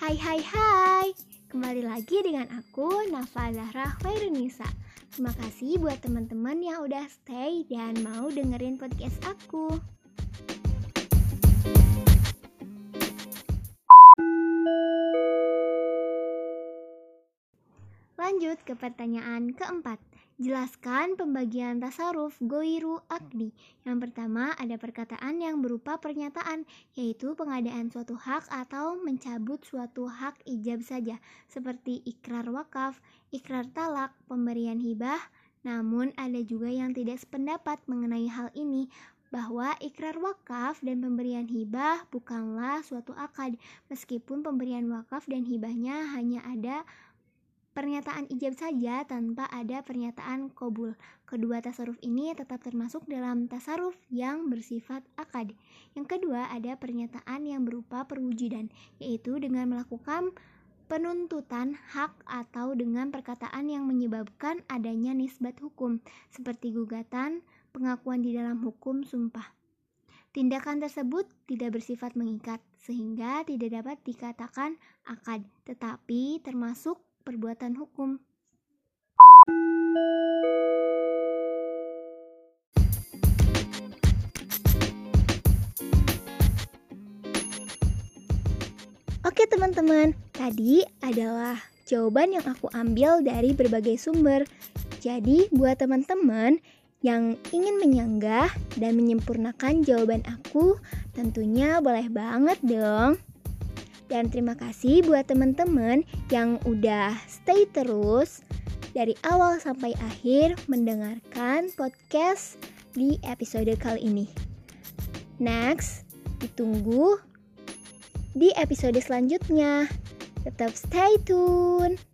Hai hai hai. Kembali lagi dengan aku Nafa Zahra Khairunisa Terima kasih buat teman-teman yang udah stay dan mau dengerin podcast aku. Lanjut ke pertanyaan keempat Jelaskan pembagian tasaruf goiru akdi. Yang pertama ada perkataan yang berupa pernyataan, yaitu pengadaan suatu hak atau mencabut suatu hak ijab saja, seperti ikrar wakaf, ikrar talak, pemberian hibah. Namun ada juga yang tidak sependapat mengenai hal ini, bahwa ikrar wakaf dan pemberian hibah bukanlah suatu akad, meskipun pemberian wakaf dan hibahnya hanya ada pernyataan ijab saja tanpa ada pernyataan kobul. Kedua tasaruf ini tetap termasuk dalam tasaruf yang bersifat akad. Yang kedua ada pernyataan yang berupa perwujudan, yaitu dengan melakukan penuntutan hak atau dengan perkataan yang menyebabkan adanya nisbat hukum, seperti gugatan, pengakuan di dalam hukum sumpah. Tindakan tersebut tidak bersifat mengikat, sehingga tidak dapat dikatakan akad, tetapi termasuk perbuatan hukum. Oke teman-teman, tadi adalah jawaban yang aku ambil dari berbagai sumber. Jadi buat teman-teman yang ingin menyanggah dan menyempurnakan jawaban aku, tentunya boleh banget dong. Dan terima kasih buat teman-teman yang udah stay terus dari awal sampai akhir mendengarkan podcast di episode kali ini. Next, ditunggu di episode selanjutnya. Tetap stay tune.